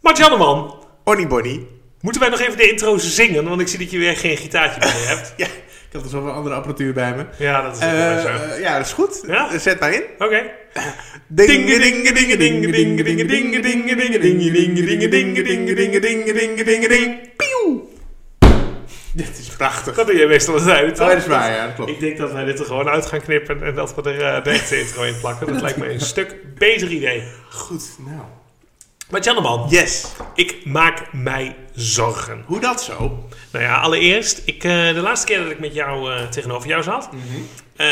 Mart Janneman. Onnie Bonnie. Moeten wij nog even de intro zingen? Want ik zie dat je weer geen gitaartje bij je hebt. ja, ik had dus wel een andere apparatuur bij me. Ja, dat is uh, zo. Ja, dat is goed. Zet maar in. Oké. Okay. Pieuw. Dit is prachtig. Dat doe je meestal eens uit. Oh, dat is waar, ja, dat klopt. Ik denk dat wij dit er gewoon uit gaan knippen en dat we er uh, de echte intro in plakken. Dat lijkt me een stuk beter idee. Goed, nou. Martjanneman, Yes. ik maak mij zorgen. Hoe dat zo? Nou ja, allereerst, ik, eh, de laatste keer dat ik met jou eh, tegenover jou zat, eh,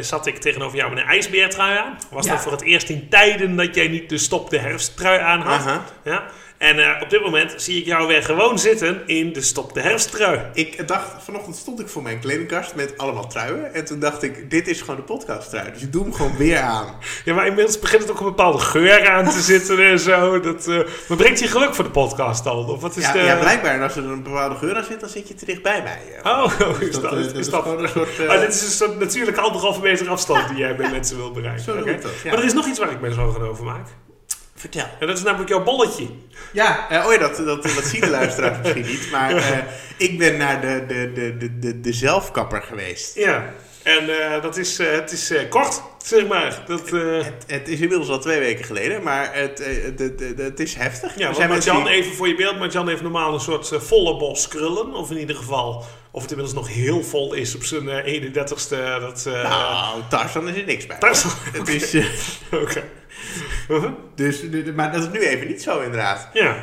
zat ik tegenover jou met een ijsbeertrui aan. Was Ja. dat voor het eerst in tijden dat jij niet de stop de herfsttrui aan had. Ja? En eh, op dit moment zie ik jou weer gewoon zitten in de stop de herfsttrui. Ik dacht, vanochtend stond ik voor mijn kledingkast met allemaal truien. En toen dacht ik, dit is gewoon de podcasttrui. Dus ik doe hem gewoon weer aan. Ja, maar inmiddels begint het ook een bepaalde geur aan te zitten en zo. Dat, eh, maar brengt je geluk voor de podcast dan? Of wat is Ja, de... ja, blijkbaar. En als er een bepaalde geur aan zit, dan zit je te dicht bij mij. eh. Oh, oh, is dat, dat, eh, is dat is dat- een soort... Ah, dit is een soort natuurlijke anderhalve meter afstand die jij bij mensen wil bereiken. Zo dat, ja. Maar er is nog iets waar ik me zorgen over maak. Vertel. En dat is namelijk jouw bolletje. Ja, eh, oh ja, dat, dat, dat zien de luisteraars misschien niet. Maar eh, ik ben naar de, de, de, de, de, de zelfkapper geweest. Ja. En eh, dat is, eh, het is eh, kort, zeg maar. Dat, eh, Het, het is inmiddels al twee weken geleden, maar het, het, het, het, het is heftig. ja, want Jan, die- even voor je beeld. Maar Jan heeft normaal een soort volle bos krullen. Of in ieder geval, of het inmiddels nog heel vol is op zijn eh 31ste. Dat, eh Nou, Tarzan is er niks bij. Tarzan, Het is, Oké. dus, maar dat is nu even niet zo inderdaad. Ja.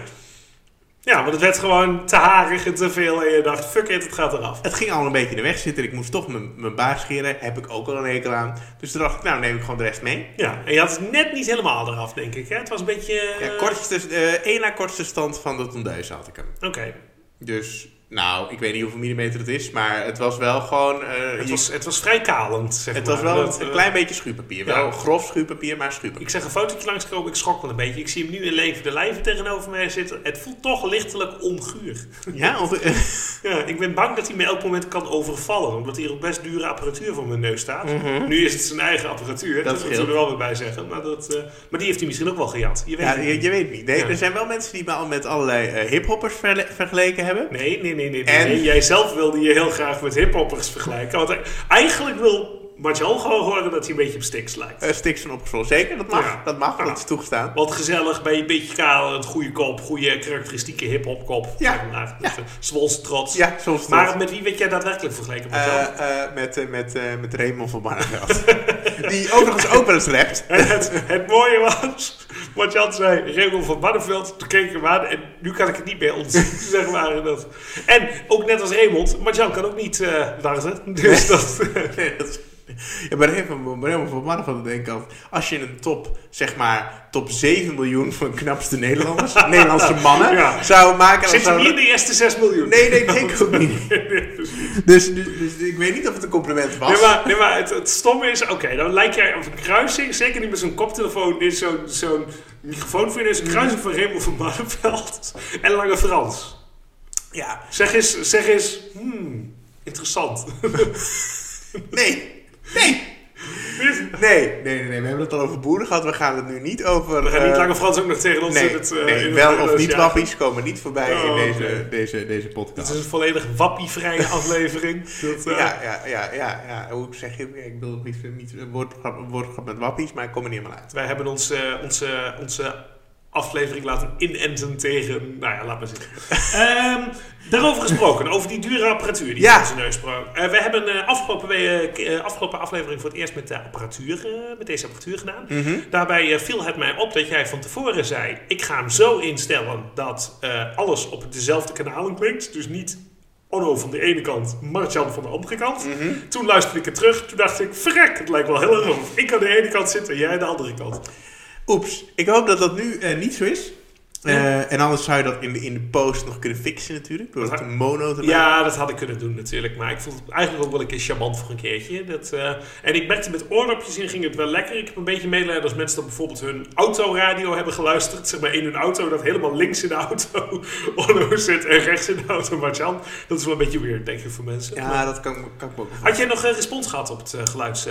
Ja, want het werd gewoon te harig en te veel. En je dacht, fuck it, het gaat eraf. Het ging al een beetje in de weg zitten. Ik moest toch mijn, mijn baard scheren. Heb ik ook al een hekel aan. Dus toen dacht ik, nou neem ik gewoon de rest mee. Ja, en je had het net niet helemaal eraf, denk ik. Hè? Het was een beetje... Ja, kortste, eh één na kortste stand van de tondeus had ik hem. Oké. Dus, nou, ik weet niet hoeveel millimeter het is, maar het was wel gewoon... eh, Het was, het was vrij kalend, zeg het maar. was wel Dat, een eh, klein beetje schuurpapier. ja. Wel grof schuurpapier, maar Ik schuurpapier. zeg een fotootje langskomen, ik schrok wel een beetje. Ik zie hem nu in levende lijven tegenover mij zitten. Het voelt toch lichtelijk onguur. Ja, of, Ja, ik ben bang dat hij me elk moment kan overvallen. Omdat hier ook best dure apparatuur voor mijn neus staat. Nu is het zijn eigen apparatuur, Dat dat, moet je scheelt. er wel weer bij zeggen. Maar, dat, eh, maar die heeft hij misschien ook wel gejat. Je weet ja, het niet. je weet niet. Nee, Ja. Er zijn wel mensen die me al met allerlei hiphoppers vergeleken hebben. Nee, nee, nee, nee. En? nee. Jij zelf wilde je heel graag met hiphoppers vergelijken. Want eigenlijk wil Marjan gewoon horen dat hij een beetje op Stix lijkt. Uh, Stix van opgesloten. Zeker, dat mag. Ja. Dat mag, Ja. dat is toegestaan. Wat gezellig, bij een beetje kaal, het goede kop, goede karakteristieke hip-hop kop. Ja. Met, eh, Zwolse trots. Ja, zoals Maar met wie werd jij daadwerkelijk vergeleken? Eh, eh, met, eh, met, eh, met Raymond van Barneveld. die overigens ook wel eens rapt. Het, het mooie was, wat Jan zei, Raymond van Barneveld, toen keek ik hem aan en nu kan ik het niet meer ontzien, zeg maar. Dat. En ook net als Raymond, Marjan kan ook niet uh, darten, dus dat... Nee, dat is- Ja, bij Raymond bij Raymond van Barneveld denk ik altijd... Als je een top, zeg maar, top 7 miljoen van knapste Nederlanders... Nederlandse mannen zou maken... Zit zou niet in de eerste 6 miljoen? Nee, nee, ik denk ook niet. Dus, dus, dus ik weet niet of het een compliment was. Nee, maar, nee, maar het, stomme is, oké, dan lijk jij een kruising, zeker niet met zo'n koptelefoon, is zo'n zo'n microfoon voor je, is een kruising van Raymond van Barneveld en Lange Frans. Ja, Zeg eens, zeg eens, hmm, interessant. nee. Nee. Nee, nee, nee, nee. We hebben het al over boeren gehad. We gaan het nu niet over... We gaan niet eh, Lange Frans ook nog tegen ons Nee, het... eh, nee het wel of niet wappies komen niet voorbij Oh, in deze, oké. deze, deze Het podcast. is een volledig wappievrije aflevering. Dat, eh, Ja, ja, ja, ja, ja. Hoe zeg je? Ik bedoel niet, niet woordgrap, woordgrap met wappies, maar ik kom er niet helemaal uit. Wij hebben onze, onze, onze aflevering laten inenten tegen... Nou ja, laat maar zitten. Ehm, daarover gesproken, over die dure apparatuur die Ja. in onze neus sprong. Eh, we hebben eh, afgelopen, week, eh, afgelopen aflevering voor het eerst met, de apparatuur, met deze apparatuur gedaan. Daarbij eh, viel het mij op dat jij van tevoren zei... ik ga hem zo instellen dat alles op dezelfde kanalen klinkt. Dus niet Onno van de ene kant, Martjan van de andere kant. Toen luisterde ik het terug. Toen dacht ik, verrek, het lijkt wel heel erg. Ik aan de ene kant zitten en jij aan de andere kant. Oeps, ik hoop dat dat nu eh, niet zo is. Eh, en anders zou je dat in de, in de post nog kunnen fixen natuurlijk. Door mono te. Ja, dat had ik kunnen doen natuurlijk. Maar ik vond het eigenlijk ook wel een keer charmant voor een keertje. Dat, eh, en ik merkte met oordopjes in ging het wel lekker. Ik heb een beetje medelijden als mensen dat bijvoorbeeld hun autoradio hebben geluisterd. Zeg maar in hun auto, dat helemaal links in de auto Onno zit en rechts in de auto Marjan. Dat is wel een beetje weird, denk ik, voor mensen. Maar Ja, dat kan, kan ik ook Had jij nog een respons gehad op het geluids,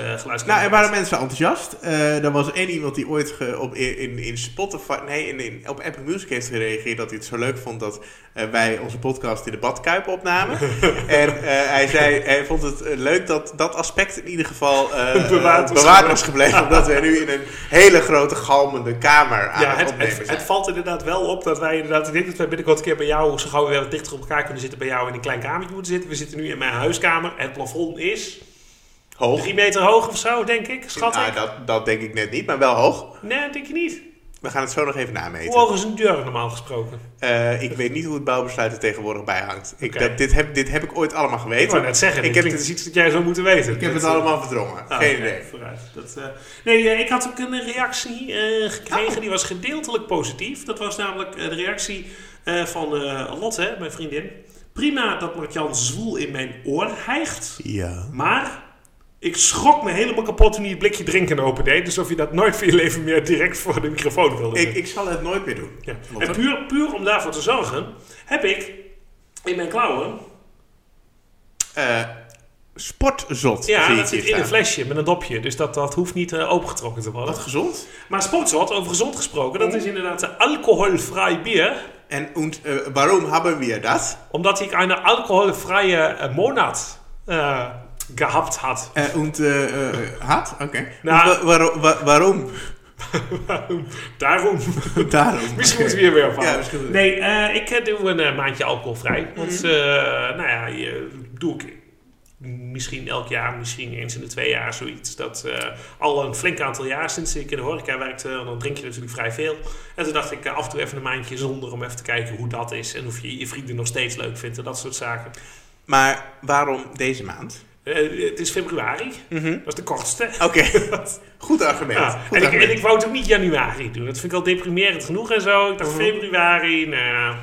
Nou, er waren mensen enthousiast. Uh, er was één iemand die ooit op, in, in Spotify, nee, in, in, op Apple Music Music heeft gereageerd dat hij het zo leuk vond dat eh, wij onze podcast in de badkuip opnamen. en eh, hij zei, hij vond het eh, leuk dat dat aspect in ieder geval Bewaard was bewaard was gebleven. omdat we nu in een hele grote galmende kamer aan Ja, het, het, opnemen zijn. het valt inderdaad wel op dat wij inderdaad... Ik denk dat wij binnenkort een keer bij jou zo gauw weer wat dichter op elkaar kunnen zitten... bij jou in een klein kamertje moeten zitten. We zitten nu in mijn huiskamer. Het plafond is hoog. drie meter hoog of zo, denk ik. Schat Ah, ik. dat, dat denk ik net niet, maar wel hoog. Nee, denk je niet. We gaan het zo nog even Hoe nameten. hoog is een deur normaal gesproken? Eh, ik weet niet hoe het bouwbesluit er tegenwoordig bij hangt. Ik, dat, dit, heb, dit heb ik ooit allemaal Ik geweten. wou net zeggen, ik ik heb, het, is iets dat jij zou moeten weten. ik heb het eh, allemaal verdrongen. ah, Geen idee. Vooruit. Dat, eh, nee, ik had ook een reactie gekregen, die was gedeeltelijk positief. Dat was namelijk de reactie van Lotte, mijn vriendin. Prima dat Martjan zwoel in mijn oor hijgt, Ja. maar ik schrok me helemaal kapot toen hij het blikje drinken opendeed. Alsof je dat nooit voor je leven meer direct voor de microfoon wilde doen. Ik, ik zal het nooit meer doen. Ja. En puur, puur om daarvoor te zorgen, heb ik in mijn klauwen Eh, sportzot Ja, dat zit in een flesje met een dopje. Dus dat, dat hoeft niet eh, opengetrokken te worden. Wat gezond. Maar sportzot, over gezond gesproken, dat is inderdaad een alcoholvrij bier. En und, äh, waarom hebben we dat? Omdat ik een alcoholvrije eh, Monat äh, gehabt had. Uh, und, äh, äh, had? Oké. Nou- Wa- waarom? wa- waarom? Daarom. Daarom. Misschien moeten we hier weer van. Ja, Nee, eh, ik eh, doe een eh, maandje alcoholvrij. Want, Mhm. eh, nou ja, je, doe ik misschien elk jaar, misschien eens in de twee jaar zoiets. Dat eh, al een flink aantal jaar sinds ik in de horeca werkte, dan drink je natuurlijk vrij veel. En toen dacht ik eh, af en toe even een maandje zonder om even te kijken hoe dat is. En of je je vrienden nog steeds leuk vindt en dat soort zaken. Maar waarom deze maand? Eh, het is februari, Mhm. dat is de kortste. Oké, goed argument. Ja, Goed en, ik, argument. en ik wou het ook niet januari doen. Dat vind ik al deprimerend genoeg en zo. Ik dacht Mhm. februari, nou ja,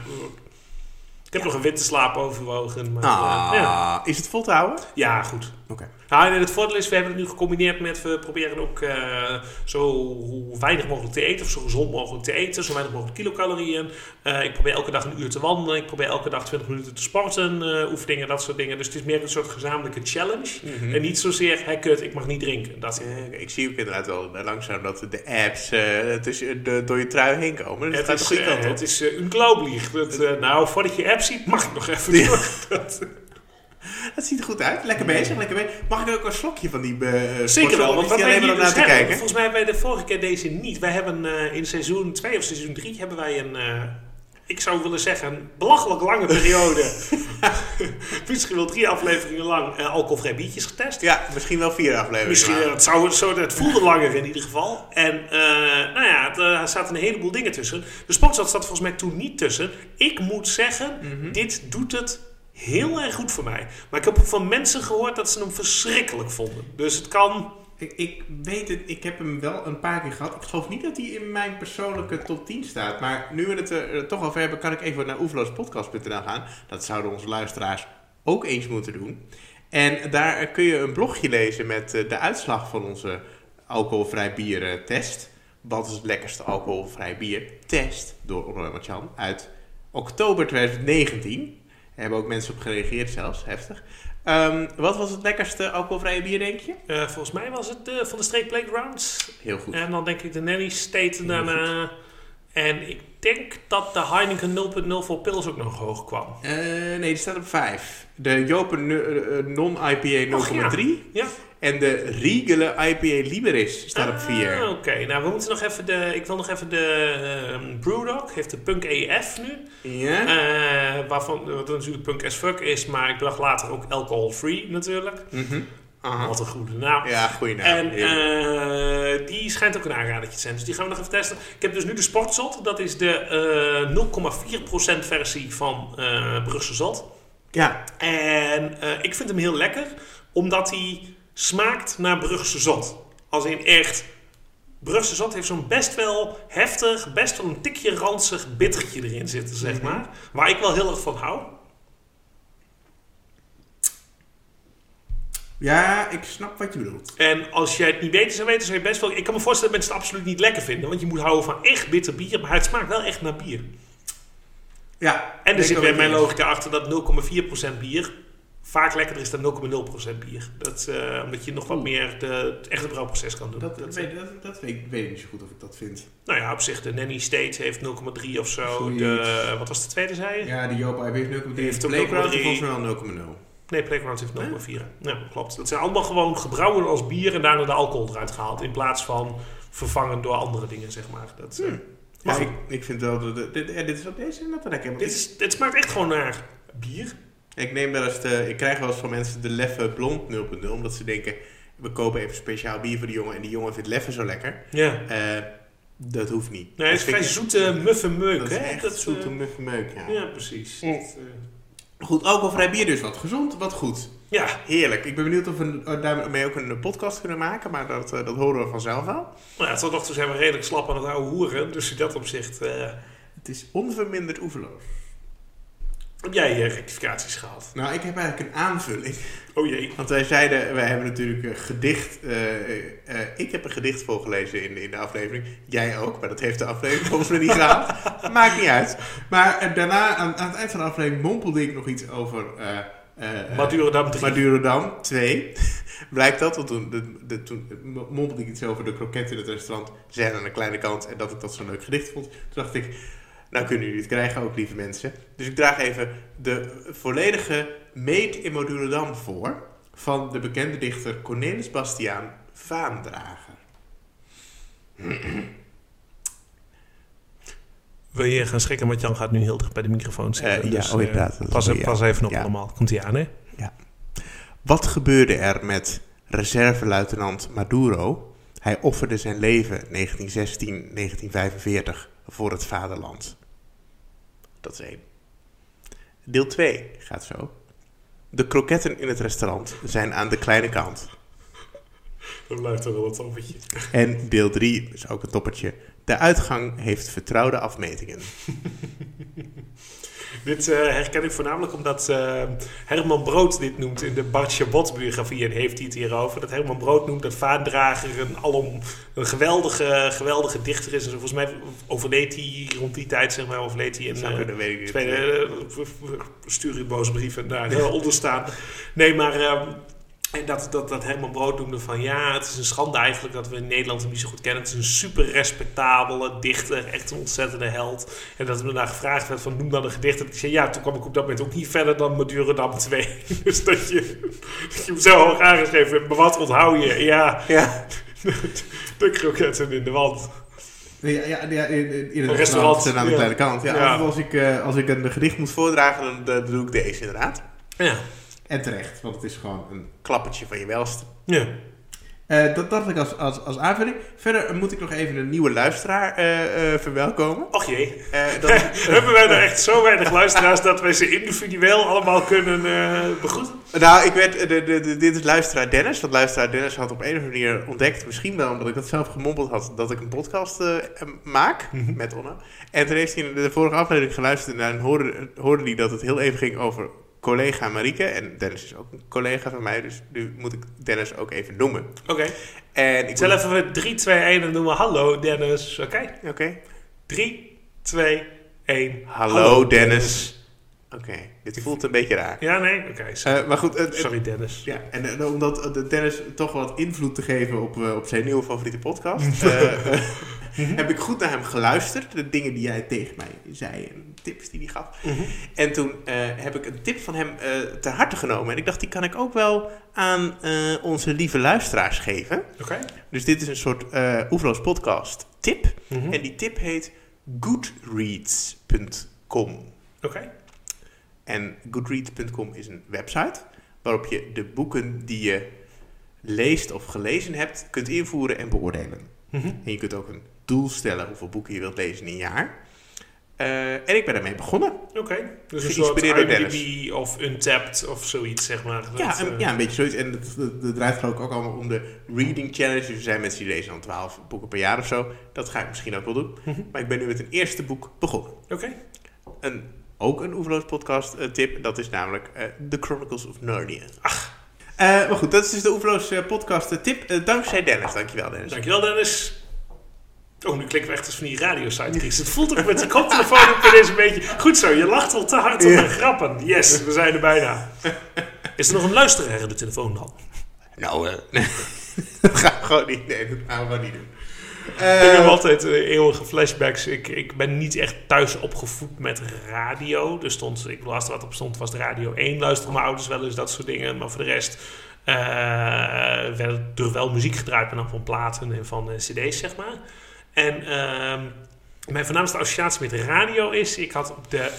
Ik heb nog een winterslaap overwogen. Maar, Ah, eh, ja. Is het vol te houden? ja, goed. Oké. Nou, en het voordeel is, we hebben het nu gecombineerd met... we proberen ook eh, zo weinig mogelijk te eten... of zo gezond mogelijk te eten. Zo weinig mogelijk kilocalorieën. Eh, ik probeer elke dag een uur te wandelen. Ik probeer elke dag 20 minuten te sporten. eh, oefeningen, dat soort dingen. Dus het is meer een soort gezamenlijke challenge. Mhm. En niet zozeer, hé kut, ik mag niet drinken. Dat, ik zie ook inderdaad wel langzaam dat de apps tussen de, door je trui heen komen. Dus het, gaat is, het is eh, unglaublich. Dat, nou, voordat je app ziet, mag ik nog even Ja. door. Dat- Dat ziet er goed uit. Lekker bezig, lekker bezig. Mag ik ook een slokje van die eh Zeker wel, want wat wij hier om naar dus te hebben, kijken. volgens mij hebben wij de vorige keer deze niet. Wij hebben eh, in seizoen 2 of seizoen 3 hebben wij een, eh, ik zou willen zeggen, een belachelijk lange periode. Misschien wel drie afleveringen lang eh, alcoholvrij biertjes getest. Ja, misschien wel vier afleveringen. Misschien, eh, het, zou, zo, het voelde langer in ieder geval. En nou ja, er zaten een heleboel dingen tussen. De sportzat staat volgens mij toen niet tussen. Ik moet zeggen, Mhm. dit doet het heel erg goed voor mij. Maar ik heb ook van mensen gehoord dat ze hem verschrikkelijk vonden. Dus het kan... Ik, ik weet het, ik heb hem wel een paar keer gehad. Ik geloof niet dat hij in mijn persoonlijke top 10 staat. Maar nu we het er toch over hebben, kan ik even naar oeverloospodcast.nl gaan. Dat zouden onze luisteraars ook eens moeten doen. En daar kun je een blogje lezen met eh, de uitslag van onze alcoholvrij bier eh, test. Wat is het lekkerste alcoholvrij bier? Test door Roy Marchand uit oktober 2019. Hebben ook mensen op gereageerd zelfs, heftig. Ehm, wat was het lekkerste alcoholvrije bier, denk je? eh, volgens mij was het eh, van de Street Playgrounds. Heel goed. En dan denk ik de Nanny State daarna. En ik denk dat de Heineken 0.0 voor Pils ook nog hoog kwam. Eh, nee, die staat op 5. De Jopen Non-IPA 0,3. Ja. En de Riegele IPA Liberis staat op 4. Ah, Oké, nou we moeten nog even de. Ik wil nog even de ehm Brewdog. Heeft de Punk EF nu. Ja? Eh, waarvan wat natuurlijk Punk as fuck is, maar ik dacht later ook alcohol free natuurlijk. Mhm. Aha. Wat een goede naam. Ja, goeie naam. En eh, die schijnt ook een aanradertje te zijn. Dus die gaan we nog even testen. Ik heb dus nu de Sportzot. Dat is de eh 0,4% versie van eh Brugse Zot. ja, En ik vind hem heel lekker. Omdat hij smaakt naar Brugse Zot. Als in echt... Brugse Zot heeft zo'n best wel heftig, best wel een tikje ranzig bittertje erin zitten, zeg Mhm. maar. Waar ik wel heel erg van hou. ja, ik snap wat je bedoelt. En als jij het niet beter zou weten, zou je best wel... Ik kan me voorstellen dat mensen het absoluut niet lekker vinden. Want je moet houden van echt bitter bier. Maar het smaakt wel echt naar bier. Ja. En er zit ik weer mijn logica achter dat 0,4% bier vaak lekkerder is dan 0,0% bier. Dat, eh, omdat je nog wat meer de, het echte brouwproces kan doen. Dat, Dat, weet, dat, dat weet, weet ik niet zo goed of ik dat vind. nou ja, op zich, de Nanny State heeft 0,3 of zo. De, wat was de tweede, zei je? Ja, die Joop heeft 0,3. Die heeft Playground 0,3. heeft volgens mij wel 0,0. Nee, Playground heeft 0,4. Ja, klopt. Dat zijn allemaal gewoon gebrouwen als bier en daarna de alcohol eruit gehaald. In plaats van vervangen door andere dingen, zeg maar. Dat, eh, Hmm. Maar Ja, ik, ik vind wel... dat dit, dit, dit is ook deze net lekker. dit, is, dit smaakt echt gewoon naar bier. Ik neem wel eens de, ik krijg wel eens van mensen de Leffe Blond 0.0, omdat ze denken, we kopen even speciaal bier voor de jongen en die jongen vindt Leffe zo lekker. Ja. Eh, dat hoeft niet. Nee, het is vrij zoete muffe meuk, Dat is echt Dat, zoete eh, muffe meuk, ja. Ja, precies. Mm. Dat, eh, Goed, alcoholvrij bier dus. Wat gezond, wat goed. ja, Heerlijk. Ik ben benieuwd of we daarmee ook een podcast kunnen maken, maar dat, dat horen we vanzelf wel. nou ja, tot nog toe zijn we redelijk slap aan het oude hoeren. Dus in dat opzicht Het is onverminderd oeverloos. Heb jij eh, rectificaties gehad. Nou, ik heb eigenlijk een aanvulling. Oh jee. Want wij zeiden, wij hebben natuurlijk een gedicht. eh, eh, ik heb een gedicht voorgelezen in, in de aflevering. Jij ook, maar dat heeft de aflevering volgens mij niet gehaald. Maakt niet uit. Maar daarna, aan, aan het eind van de aflevering, mompelde ik nog iets over. Madurodam 3. Madurodam 2. Blijkt dat, want toen, de, de, toen mompelde ik iets over de kroket in het restaurant. Zijn aan de kleine kant en dat ik dat zo'n leuk gedicht vond. Toen dacht ik, nou kunnen jullie het krijgen ook, lieve mensen. Dus ik draag even de volledige Meet in Madurodam voor. Van de bekende dichter Cornelis Bastiaan Vaandrager. Wil je gaan schrikken, want Jan gaat nu heel dicht bij de microfoon zitten. Eh, ja, dus, oh, eh, dat is pas, ja. pas even op Ja. allemaal. Komt hij aan, hè? Wat gebeurde er met reserveluitenant Maduro? Hij offerde zijn leven 1916-1945 voor het vaderland. Dat is één. Deel 2 gaat zo. De kroketten in het restaurant zijn aan de kleine kant. Dat blijft toch wel een toppetje. En deel 3 is ook een toppertje. De uitgang heeft vertrouwde afmetingen. Dit eh, herken ik voornamelijk omdat eh, Herman Brood dit noemt in de Bart Chabot biografie. En heeft hij het hierover. Dat Herman Brood noemt dat Vaandrager een, alom, een geweldige, geweldige dichter is. En volgens mij overleed hij rond die tijd, zeg maar, overleed hij in... Zou eh, weet ik. Tweede, we- we stuur je boze brieven naar onderstaan. Nee, maar en dat, dat, dat Herman Brood noemde van ja, het is een schande eigenlijk dat we in Nederland hem niet zo goed kennen. Het is een super respectabele dichter, echt een ontzettende held. En dat me daar gevraagd werd van noem dan een gedicht. En ik zei ja, toen kwam ik op dat moment ook niet verder dan Madurodam 2. dus dat je, dat je hem zo hoog aangeschreven hebt. Maar wat onthoud je? Ja, Ja. de kroketten in de wand. Ja, ja, ja, in, in- Een restaurant aan de kleine kant. Ja. Als, ik, eh, als ik een gedicht moet voordragen, dan, dan doe ik deze inderdaad. Ja. En terecht, want het is gewoon een klappertje van je welste. ja. Eh, dat dacht ik als, als, als aanvulling. Verder eh, moet ik nog even een nieuwe luisteraar eh, eh, verwelkomen. Och jee. Eh, dat, Hebben wij er echt zo weinig luisteraars dat wij ze individueel allemaal kunnen eh begroeten? nou, ik werd, de, de, de- dit is luisteraar Dennis. Want luisteraar Dennis had op een of andere manier ontdekt, misschien wel omdat ik dat zelf gemompeld had, dat ik een podcast maak Mhm. met Onno. En toen heeft hij in de vorige aflevering geluisterd en hoorde, hoorde hij dat het heel even ging over collega Marieke. En Dennis is ook een collega van mij, dus nu moet ik Dennis ook even noemen. Oké. En ik even we 3, 2, 1 en we hallo Dennis. Oké. Oké. 3, 2, 1. Hallo, Dennis. Oké, dit voelt een beetje raar. Ja, nee? Oké. sorry. Eh, maar goed, eh, eh, sorry Dennis. ja, en eh, om dat, eh, de Dennis toch wat invloed te geven op, op zijn nieuwe favoriete podcast, eh, heb ik goed naar hem geluisterd. De dingen die hij tegen mij zei en tips die hij gaf. Mhm. En toen heb ik een tip van hem ter harte genomen. En ik dacht, die kan ik ook wel aan onze lieve luisteraars geven. Oké. Dus dit is een soort Oefloos podcast tip. Mhm. En die tip heet goodreads.com. Oké. En goodreads.com is een website waarop je de boeken die je leest of gelezen hebt kunt invoeren en beoordelen. Mhm. En je kunt ook een doel stellen hoeveel boeken je wilt lezen in een jaar. Eh, en ik ben daarmee begonnen. Oké. Dus een soort IMDb of Untapped of zoiets, zeg maar. Dat, Ja, een, eh, ja, een beetje zoiets. En het draait geloof ik ook allemaal om de reading challenge. Dus er zijn mensen die lezen dan 12 boeken per jaar of zo. Dat ga ik misschien ook wel doen. Mhm. Maar ik ben nu met een eerste boek begonnen. Oké. Een, ook een Oeverloos podcast eh, tip. Dat is namelijk eh, The Chronicles of Narnia. Ach. maar goed, dat is dus de Oeverloos eh, podcast eh, tip. Eh, dankzij Dennis. Dankjewel Dennis. Dankjewel Dennis. Oh, nu klinken we echt als van die radio-sidekicks. Het voelt ook met de koptelefoon op ineens een beetje... Goed zo, je lacht wel te hard op mijn grappen. Yes, we zijn er bijna. Is er nog een luisteraar in de telefoon dan? Nou, eh dat gaan we gewoon niet, nee, dat gaan we gewoon niet doen. Ik heb Eh, altijd eh, eeuwige flashbacks. Ik, ik ben niet echt thuis opgevoed met radio. Er stond, ik er wat op stond, was de radio 1. Luisteren mijn ouders wel eens, dat soort dingen. Maar voor de rest eh, werd er wel muziek gedraaid, maar dan van platen en van cd's, zeg maar. En ehm, mijn voornaamste associatie met radio is... Ik, had op de,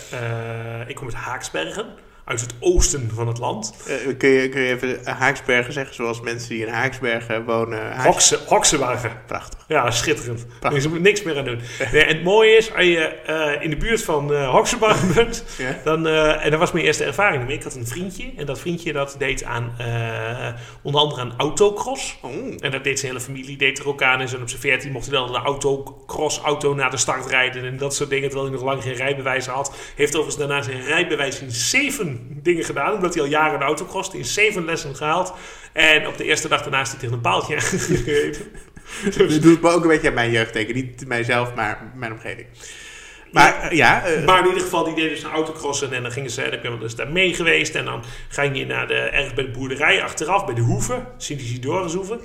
ik kom uit Haaksbergen, uit het oosten van het land. eh, kun, je, kun je even Haaksbergen zeggen, zoals mensen die in Haaksbergen wonen? Haaks- Hokse, Hoksewagen. Prachtig. Ja, schitterend. Er is er niks meer aan doen. Nee, en het mooie is, als je eh, in de buurt van eh Hoxenbach bent, Ja? dan, eh, en dat was mijn eerste ervaring. Ik had een vriendje en dat vriendje dat deed aan, eh, onder andere aan autocross. Oh. En dat deed zijn hele familie, deed er ook aan. En zo op zijn 14 mocht hij dan de autocross-auto naar de start rijden en dat soort dingen. Terwijl hij nog lang geen rijbewijs had. Heeft overigens daarna zijn rijbewijs in zeven dingen gedaan. Omdat hij al jaren de autocross in zeven lessen gehaald. En op de eerste dag daarna is hij tegen een paaltje aangereden. Dus- Dat doet me ook een beetje aan mijn jeugd denken. Niet mijzelf, maar mijn omgeving. Maar eh, ja, eh, Maar in ieder geval, die deden dus een autocrossen en dan gingen ze, ik ben wel eens daar mee geweest. En dan ging je naar de, ergens bij de boerderij achteraf, bij de Hoeve, Sint-Isidorushoeve.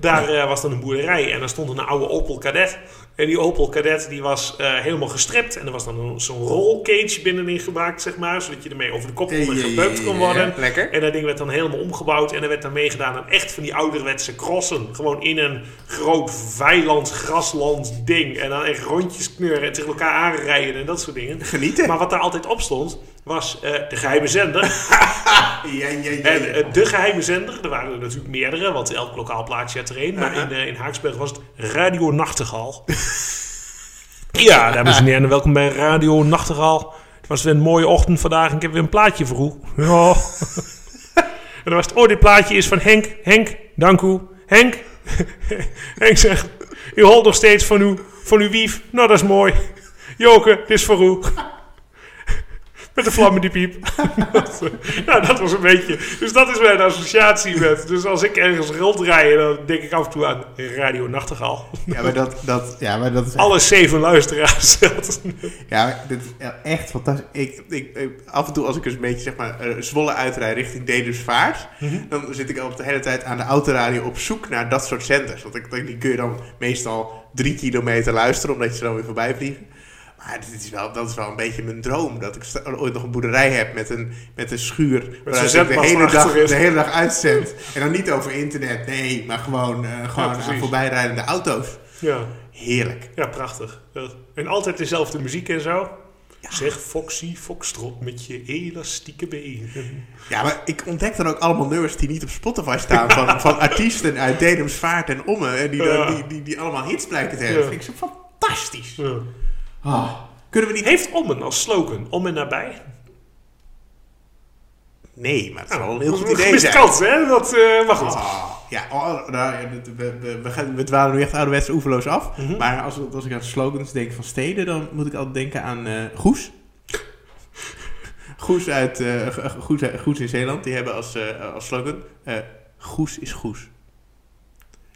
Daar eh, was dan een boerderij en daar stond een oude Opel Kadett. En die Opel Kadett die was eh, helemaal gestript. En er was dan zo'n rollcage binnenin gemaakt, zeg maar. Zodat je ermee over de kop kon en gebeukt kon worden. Lekker. En dat ding werd dan helemaal omgebouwd en er werd dan meegedaan aan echt van die ouderwetse crossen. Gewoon in een groot weiland, grasland ding. En dan echt rondjes kneuren en tegen elkaar aanrijden en dat soort dingen. Genieten. Maar wat daar altijd op stond, was eh, de geheime zender. Ja, ja, ja. En eh, de geheime zender, er waren er natuurlijk meerdere, want elk lokaal plaatsje had er één. Maar Uh-huh. in, eh, in Haaksberg was het Radio Nachtegal. ja, dames en heren, welkom bij Radio Nachtegal. Het was weer een mooie ochtend vandaag en ik heb weer een plaatje voor u. Ja. en dan was het, oh, dit plaatje is van Henk. Henk, dank u. Henk. Henk zegt, u holt nog steeds van uw, van uw wief. Nou, dat is mooi. Joke, dit is voor u. Met de vlam in die piep. nou, dat was een beetje. Dus dat is mijn associatie met. Dus als ik ergens rondrij, dan denk ik af en toe aan Radio Nachtegaal. Ja, maar dat, dat, ja, maar dat is Alle zeven luisteraars. Ja, dit is echt fantastisch. Ik, ik, ik- af en toe als ik eens een beetje zeg maar, eh, Zwolle uitrijd richting Dedemsvaart... dan zit ik al de hele tijd aan de autoradio op zoek naar dat soort zenders. Want ik, die kun je dan meestal drie kilometer luisteren... omdat je ze dan weer voorbij vliegen. Maar dit is wel, dat is wel een beetje mijn droom. Dat ik ooit nog een boerderij heb met een, met een schuur... waaruit ik de hele, dag, de hele dag uitzend. En dan niet over internet, nee. Maar gewoon, eh, gewoon aan voorbijrijdende auto's. ja. Heerlijk. ja, prachtig. En altijd dezelfde muziek en zo. Zeg Foxy Foxtrot met je elastieke benen. Ja, maar ik ontdek dan ook allemaal nummers die niet op Spotify staan. Van, van artiesten uit Dedemsvaart en Ommen. En die, dan- die, die, die allemaal hits blijken te hebben. Ja. Dat vind ik zo fantastisch. Ja. Ah, kunnen we niet... Heeft Ommen als slogan Om en nabij? Nee, maar het zou wel een heel goed is idee zijn. kans, hè? Dat, eh maar goed. Ah, ja, oh, nou, ja, we, we, we, we gaan, we dwalen nu echt ouderwets oeverloos af. Mhm. Maar als, als ik aan slogans denk van steden, dan moet ik altijd denken aan eh, Goes. Goes, uit, eh, Go- Goes, Goes in Zeeland, die hebben als, eh, als slogan... eh, Goes is Goes.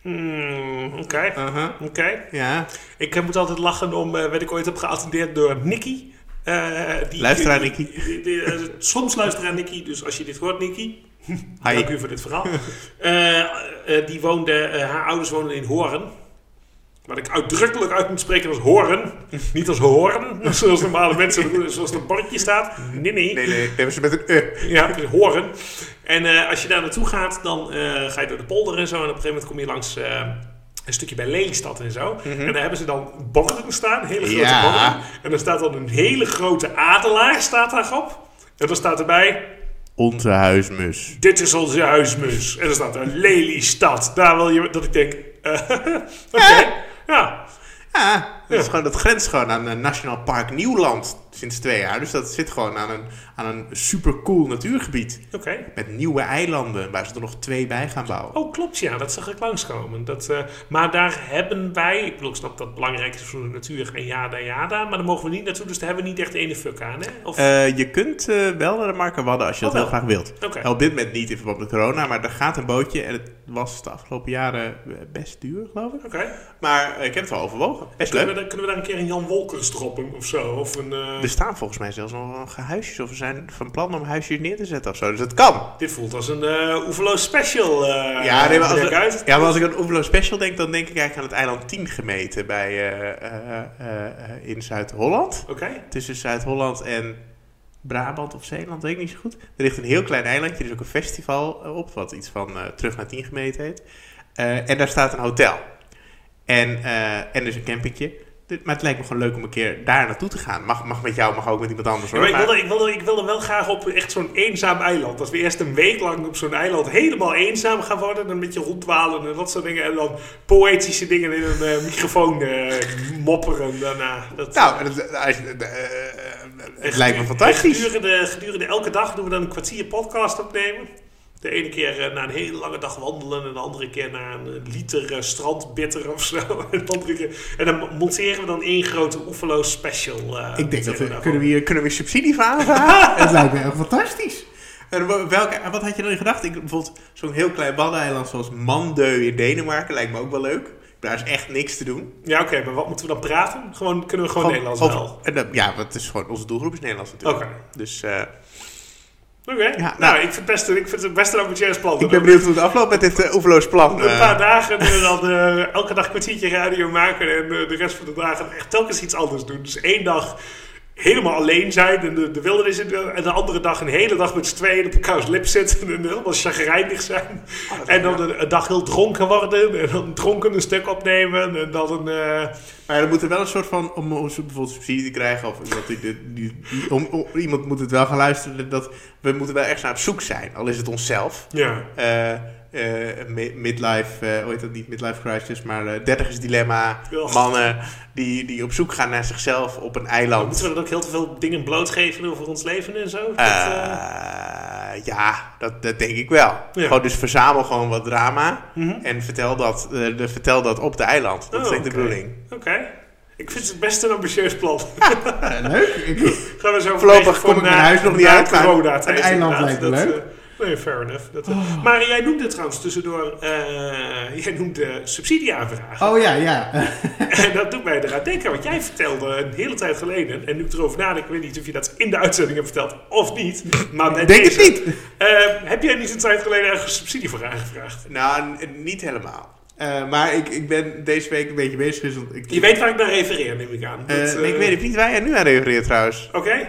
Hmm, Oké, oké. Ja, Ik eh, moet altijd lachen om, eh werd ik ooit heb geattendeerd door Nicky. Eh, die, Luisteraar Nicky. die- die- eh, soms luisteraar Nicky, dus als je dit hoort Nicky, Hi. dank u voor dit verhaal. Die woonde, haar ouders woonden in Hoorn. Wat ik uitdrukkelijk uit moet spreken als horen. Niet als hoorn, zoals normale mensen zoals er een bordje staat. Nee, nee. Nee, nee, hebben ze met een uh. Ja, horen. En eh, als je daar naartoe gaat, dan eh, ga je door de polder en zo. En op een gegeven moment kom je langs eh, een stukje bij Lelystad en zo. En daar hebben ze dan borden staan, hele grote Ja. borden. En dan staat dan een hele grote adelaar staat daarop. En dan staat erbij, Onze huismus. dit is onze huismus. En dan staat er Lelystad. Daar wil je, dat ik denk, oké, ja. Ja, dat, is gewoon, dat grenst gewoon aan eh, Nationaal Park Nieuwland sinds twee jaar. Dus dat zit gewoon aan een, aan een supercool natuurgebied. Oké. Met nieuwe eilanden, waar ze er nog twee bij gaan bouwen. Oh, klopt, ja. Dat zag ik langskomen. Dat, eh, maar daar hebben wij... Ik bedoel, ik snap dat het belangrijk is voor de natuur en jada, jada. Maar daar mogen we niet naartoe, dus daar hebben we niet echt ene fuck aan, hè? Of, Eh, je kunt wel naar de Marken Wadden als je dat Oh, heel wel. graag wilt. Oké. Op dit moment niet in verband met corona, maar er gaat een bootje. En het was de afgelopen jaren best duur, geloof ik. Oké. Maar ik heb het wel overwogen. Best Kunnen leuk. We kunnen we daar een keer een Jan Wolkers droppen of zo? Of een, eh, Er staan volgens mij zelfs nog huisjes of we zijn van plan om huisjes neer te zetten of zo. Dus het kan. Dit voelt als een eh Oeverloos special. eh, Ja, nee, maar als, ja, maar als ik aan Oevelo Special denk, dan denk ik eigenlijk aan het eiland 10 gemeten bij, eh, eh, eh, eh, in Zuid-Holland. Oké. Tussen Zuid-Holland en Brabant of Zeeland, weet ik niet zo goed. Er ligt een heel klein eilandje, er is ook een festival eh, op, wat iets van eh, terug naar 10 gemeten heet. Eh, en daar staat een hotel. En, eh, en dus een campingje. Maar het lijkt me gewoon leuk om een keer daar naartoe te gaan. Mag, mag met jou, mag ook met iemand anders Ja, hoor. maar ik wilde, ik, wilde, ik wilde wel graag op echt zo'n eenzaam eiland. Dat we eerst een week lang op zo'n eiland helemaal eenzaam gaan worden. Dan een beetje rondwalen en dat soort dingen. En dan poëtische dingen in een eh, microfoon eh, mopperen daarna. Dat, Nou, dat- als je- eh, het lijkt me fantastisch. en Gedurende, gedurende elke dag doen we dan een kwartier podcast opnemen. De ene keer eh, na een hele lange dag wandelen en de andere keer na een liter eh, strandbitter of zo. En, keer, en dan monteren we dan één grote oeverloos special. eh, Ik denk dat we, daarvan. kunnen we hier kunnen we subsidie aanvragen? het lijkt me echt fantastisch. En welke, wat had je dan in gedachten? Ik, bijvoorbeeld zo'n heel klein baddeneiland zoals Mandeu in Denemarken lijkt me ook wel leuk. Daar is echt niks te doen. Ja, oké, maar wat moeten we dan praten? Gewoon, kunnen we gewoon, Nederlands over- wel? en ja, want het is gewoon, onze doelgroep is Nederlands natuurlijk. Oké. Dus Oké, Ja, nou, nou. ik, vind het best, ik vind het best een ambitieus plan. ik ben benieuwd hoe het afloopt met dit uh, oeverloos plan. Een eh. paar dagen en dan eh, elke dag een kwartiertje radio maken en eh, de rest van de dagen echt telkens iets anders doen. Dus één dag helemaal alleen zijn en de, de wildernis in de, en de andere dag een hele dag met z'n tweeën op elkaars lip zitten en helemaal chagrijnig zijn. en dan een, een dag heel dronken worden en dan dronken een stuk opnemen en dan een... eh, Maar er moet er wel een soort van, om, bijvoorbeeld subsidie te krijgen, of iemand, die, die, die- die- om, om- iemand moet het wel gaan luisteren, dat we moeten wel echt naar op zoek zijn. Al is het onszelf. ja, eh, eh, mi- midlife, eh hoe heet dat niet, midlife crisis, maar eh dertigers dilemma. Mannen die, die op zoek gaan naar zichzelf op een moeten eiland. we dan ook heel te veel dingen blootgeven over ons leven en zo? Dat, eh, Eh, ja, dat, dat denk ik wel. Ja. Gewoon, dus verzamel gewoon wat drama mhm. en vertel dat, eh, de, vertel dat op de eiland. Dat Oh, is denk ik de bedoeling. Oké. Ik vind het best een ambitieus plan. leuk. Ik, Gaan we zo Voorlopig kom ik mijn huis nog niet uit, maar het eiland lijkt me leuk. Nee, fair enough. Dat, eh, Maar jij noemde trouwens tussendoor, eh jij noemde subsidieaanvragen. oh ja, ja. En dat doet mij eraan denken, want jij vertelde een hele tijd geleden, en nu ik erover nadenk, ik weet niet of je dat in de uitzending hebt verteld of niet, maar bij denk het niet. eh, heb jij niet een tijd geleden ergens subsidie voor aangevraagd? Nou, niet helemaal. Eh, maar ik, ik ben deze week een beetje bezig. Dus want ik, Je weet waar ik naar refereer, neem ik aan. Dat, nee, ik weet niet waar jij nu aan refereert trouwens. Oké,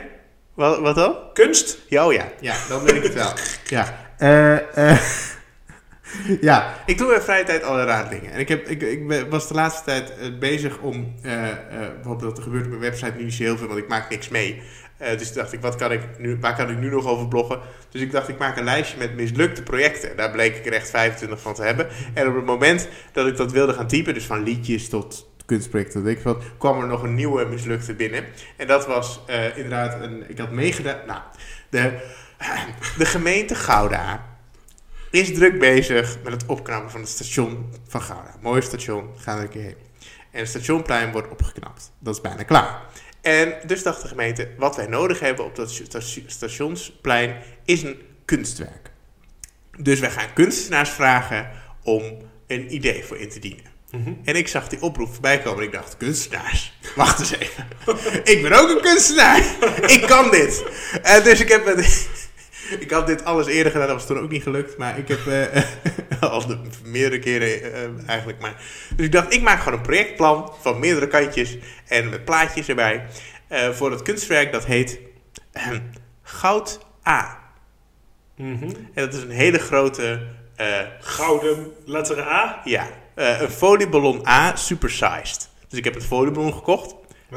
Wat, wat dan? kunst? Ja, oh ja. Ja, dan weet ik het wel. Ja. Eh, eh, ja, ik doe in vrije tijd alle raar dingen. En ik, heb, ik, ik ben- was de laatste tijd eh, bezig om... eh, eh, bijvoorbeeld, er gebeurt op mijn website nu niet zo heel veel, want ik maak niks mee. Eh, dus dacht ik, wat kan ik nu, waar kan ik nu nog over bloggen? Dus ik dacht, ik maak een lijstje met mislukte projecten. Daar bleek ik er echt 25 van te hebben. En op het moment dat ik dat wilde gaan typen, dus van liedjes tot kunstprojecten, weet ik kwam er nog een nieuwe mislukte binnen. En dat was eh, inderdaad, een, ik had meegedaan. Nou, de, de gemeente Gouda is druk bezig met het opknappen van het station van Gouda. Mooi station, gaan we een keer heen. En het stationplein wordt opgeknapt. Dat is bijna klaar. En dus dacht de gemeente, wat wij nodig hebben op dat sta- stationsplein is een kunstwerk. Dus wij gaan kunstenaars vragen om een idee voor in te dienen. Mhm. En ik zag die oproep voorbij komen en ik dacht, kunstenaars, wacht eens even. ik ben ook een kunstenaar. ik kan dit. En dus ik heb... het- ik had dit alles eerder gedaan, dat was toen ook niet gelukt. Maar ik heb eh, al de, meerdere keren eh, eigenlijk maar... Dus ik dacht, ik maak gewoon een projectplan van meerdere kantjes en met plaatjes erbij. eh, voor het kunstwerk dat heet ehm, Goud A. Mhm. En dat is een hele grote... eh, Gouden letter A. ja, eh, een folieballon A supersized. Dus ik heb het folieballon gekocht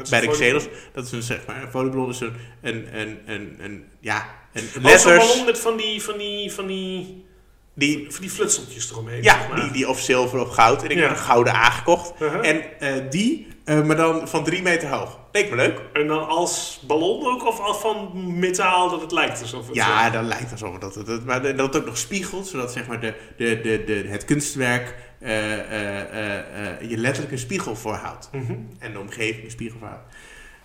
bij de Xenos. Dat is een, zeg maar, een folieballon is een, een, een, een, een ja, een Oh, letters ballon met van die, van die, van die, die, van die flutseltjes eromheen. ja, zeg maar. die, die of zilver of goud. En ik Ja. heb een gouden A gekocht. Uh-huh. En eh, die, eh, maar dan van drie meter hoog. Leek me leuk. En dan als ballon ook of als van metaal dat het lijkt alsof het... Ja, dan lijkt het alsof dat het, het- maar dat het ook nog spiegelt, zodat zeg maar de, de, de, de, het kunstwerk eh, eh, eh, je letterlijk een spiegel voorhoudt. mhm. en de omgeving een spiegel voorhoudt.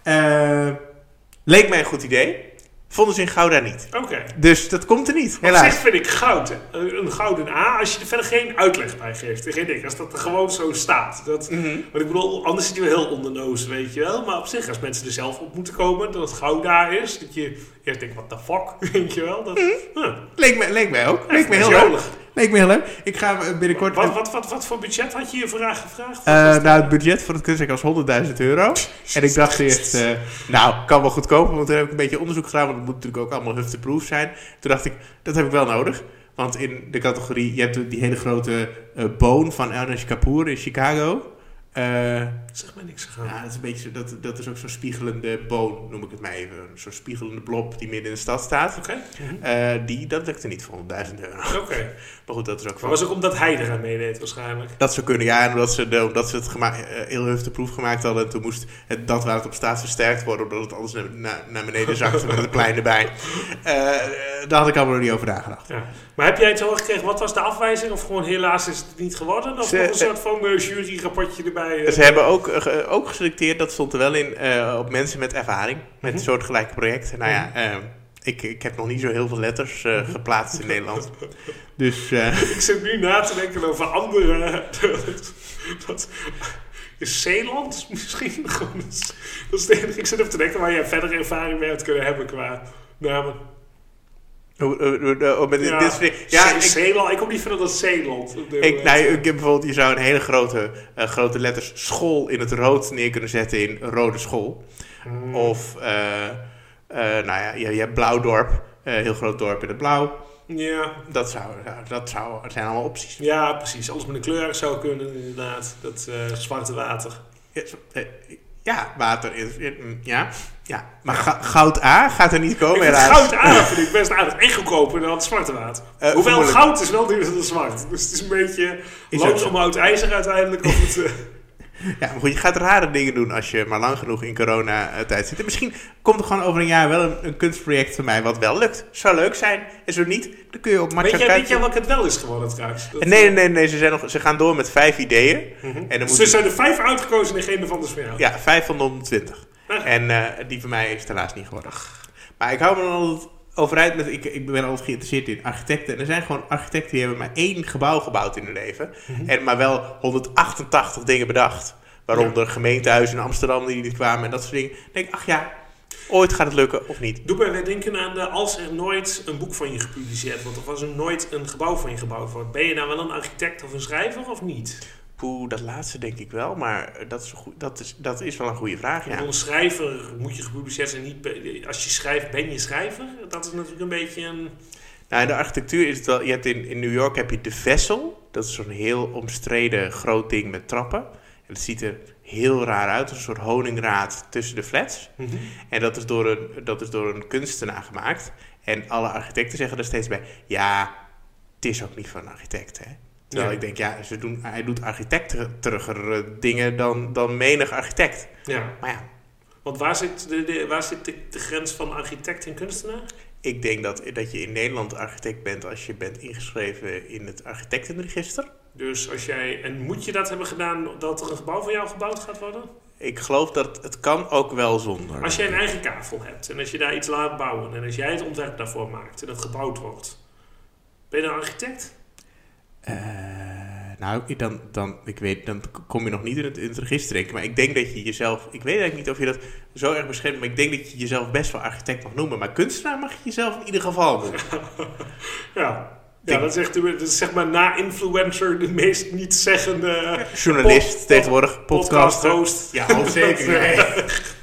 Eh, leek mij een goed idee. Vonden ze in Gouda niet. Oké. Dus dat komt er niet, Op helaas. zich vind ik goud een gouden A als je er verder geen uitleg bij geeft. Geen ding, als dat er gewoon zo staat. Dat, Mhm. Want ik bedoel, anders zit je wel heel ondernoos, weet je wel. Maar op zich, als mensen er zelf op moeten komen, dat het goud daar is. Dat je eerst denkt, what the fuck, weet je wel. Dat, huh. Leek, me, leek mij ook. Leek me heel jolig. Leek me heel leuk. Ik ga eh, binnenkort... Wat, wat, wat, wat voor budget had je hiervoor aangevraagd? Eh, nou, het budget voor het kunstwerk was 100.000 euro. En ik dacht eerst, eh, nou, kan wel goedkoper, want toen heb ik een beetje onderzoek gedaan, want het moet natuurlijk ook allemaal hufteproof zijn. Toen dacht ik, dat heb ik wel nodig. Want in de categorie, je hebt die hele grote boon van Ernest Kapoor in Chicago. Zeg maar niks gegaan. ja, dat is, een beetje, dat, dat is ook zo'n spiegelende boon, noem ik het maar even. Zo'n spiegelende blob die midden in de stad staat. Oké. Die, dat lukte niet voor 100.000 euro. Oké. Maar goed, dat is ook Maar van... was ook omdat hij eraan meedeed waarschijnlijk. Dat zou kunnen, ja. En omdat ze, de, omdat ze het eh, heel hufteproof gemaakt hadden. En toen moest het, dat waar het op staat versterkt worden. Omdat het anders naar, naar, naar beneden zakte met een plein erbij. Eh, eh, daar had ik allemaal nog niet over nagedacht. Ja. Maar heb jij het horen gekregen, wat was de afwijzing? Of gewoon helaas is het niet geworden? Of Ze- nog een soort van uh, jury-rapportje erbij? Ze hebben ook, ook geselecteerd, dat stond er wel in, eh, op mensen met ervaring. Met Mhm. soortgelijke projecten. Nou ja, eh, ik, ik heb nog niet zo heel veel letters eh, geplaatst in Nederland. Dus eh, Ik zit nu na te denken over andere... dat, is Zeeland misschien gewoon... Dat is het enige. Ik zit even te denken waar jij verder ervaring mee had kunnen hebben qua namen. hoe- met dit- Ja, dit ja, ik, Zeeland. Ik kom niet verder dan Zeeland. op Ik, moment. nou, ik heb bijvoorbeeld, je zou een hele grote, eh, grote letters school in het rood neer kunnen zetten in rode school. Hmm. Of, eh, eh, nou ja, je, je hebt Blauwdorp, eh heel groot dorp in het blauw. Ja, Dat, zou, dat, zou, dat zijn allemaal opties. ja, precies. Alles met een kleur zou kunnen, inderdaad. Dat eh, zwarte water. Ja, eh, water is, eh, mm, ja, ja. Maar goud A gaat er niet komen ik vind helaas. goud aardig, vind ik best aardig. En goedkoper dan het zwarte water. Eh, Hoewel goud is wel duurder dan zwart. Dus het is een beetje om oud ijzer uiteindelijk. Of het, eh, Ja, maar goed, je gaat rare dingen doen als je maar lang genoeg in corona-tijd zit. En misschien komt er gewoon over een jaar wel een, een kunstproject van mij wat wel lukt. Zou leuk zijn. En zo niet, dan kun je op weet, Matcha jij, weet jij welke het wel is geworden trouwens? Dat, Nee, nee, nee, nee ze, zijn nog, ze gaan door met vijf ideeën. Mhm. En dan Dus moet er zijn er vijf uitgekozen en geen van jou. Ja, vijf van de 120. Ah. En eh, die van mij is het helaas niet geworden. Maar ik hou me dan altijd over uit met... Ik, ik ben altijd geïnteresseerd in architecten. En er zijn gewoon architecten die hebben maar één gebouw gebouwd in hun leven. Mhm. En maar wel 188 dingen bedacht. Waaronder gemeentehuizen in Amsterdam die niet kwamen en dat soort dingen. Dan denk ik, ach ja, ooit gaat het lukken of niet. Doe mij weer denken aan de, als er nooit een boek van je gepubliceerd wordt. Of als er nooit een gebouw van je gebouwd wordt. Ben je nou wel een architect of een schrijver of niet? Poeh, dat laatste denk ik wel. Maar dat is, een goe- dat is, dat is wel een goede vraag, ja. Een schrijver moet je gepubliceerd zijn. Niet, als je schrijft, ben je schrijver. Dat is natuurlijk een beetje een... Nou, in de architectuur is het wel... Je hebt in, in New York heb je de Vessel. Dat is zo'n heel omstreden groot ding met trappen. En het ziet er heel raar uit. Een soort honingraad tussen de flats. En dat is, door een, dat is door een kunstenaar gemaakt. En alle architecten zeggen er steeds bij... Ja, het is ook niet van een architect, hè. Terwijl Nee. ik denk, ja, ze doen, hij doet architecteriger dingen dan, dan menig architect. Ja, Maar ja, want waar zit de, de- waar zit de, de grens van architect en kunstenaar? ik denk dat, dat je in Nederland architect bent... als je bent ingeschreven in het architectenregister. Dus als jij... En moet je dat hebben gedaan dat er een gebouw van jou gebouwd gaat worden? Ik geloof dat het kan ook wel zonder. Als jij een eigen kavel hebt en als je daar iets laat bouwen... en als jij het ontwerp daarvoor maakt en het gebouwd wordt... Ben je een architect? Eh, nou, dan, dan, ik weet, dan kom je nog niet in het, in het register, denk ik. Maar ik denk dat je jezelf... Ik weet eigenlijk niet of je dat zo erg beschermt... maar ik denk dat je jezelf best wel architect mag noemen. Maar kunstenaar mag je jezelf in ieder geval noemen. Ja. Ja, dat is, echt, dat is zeg maar na influencer de meest niet zeggende Journalist Pod- tegenwoordig, podcast podcaster. host. Ja, zeker.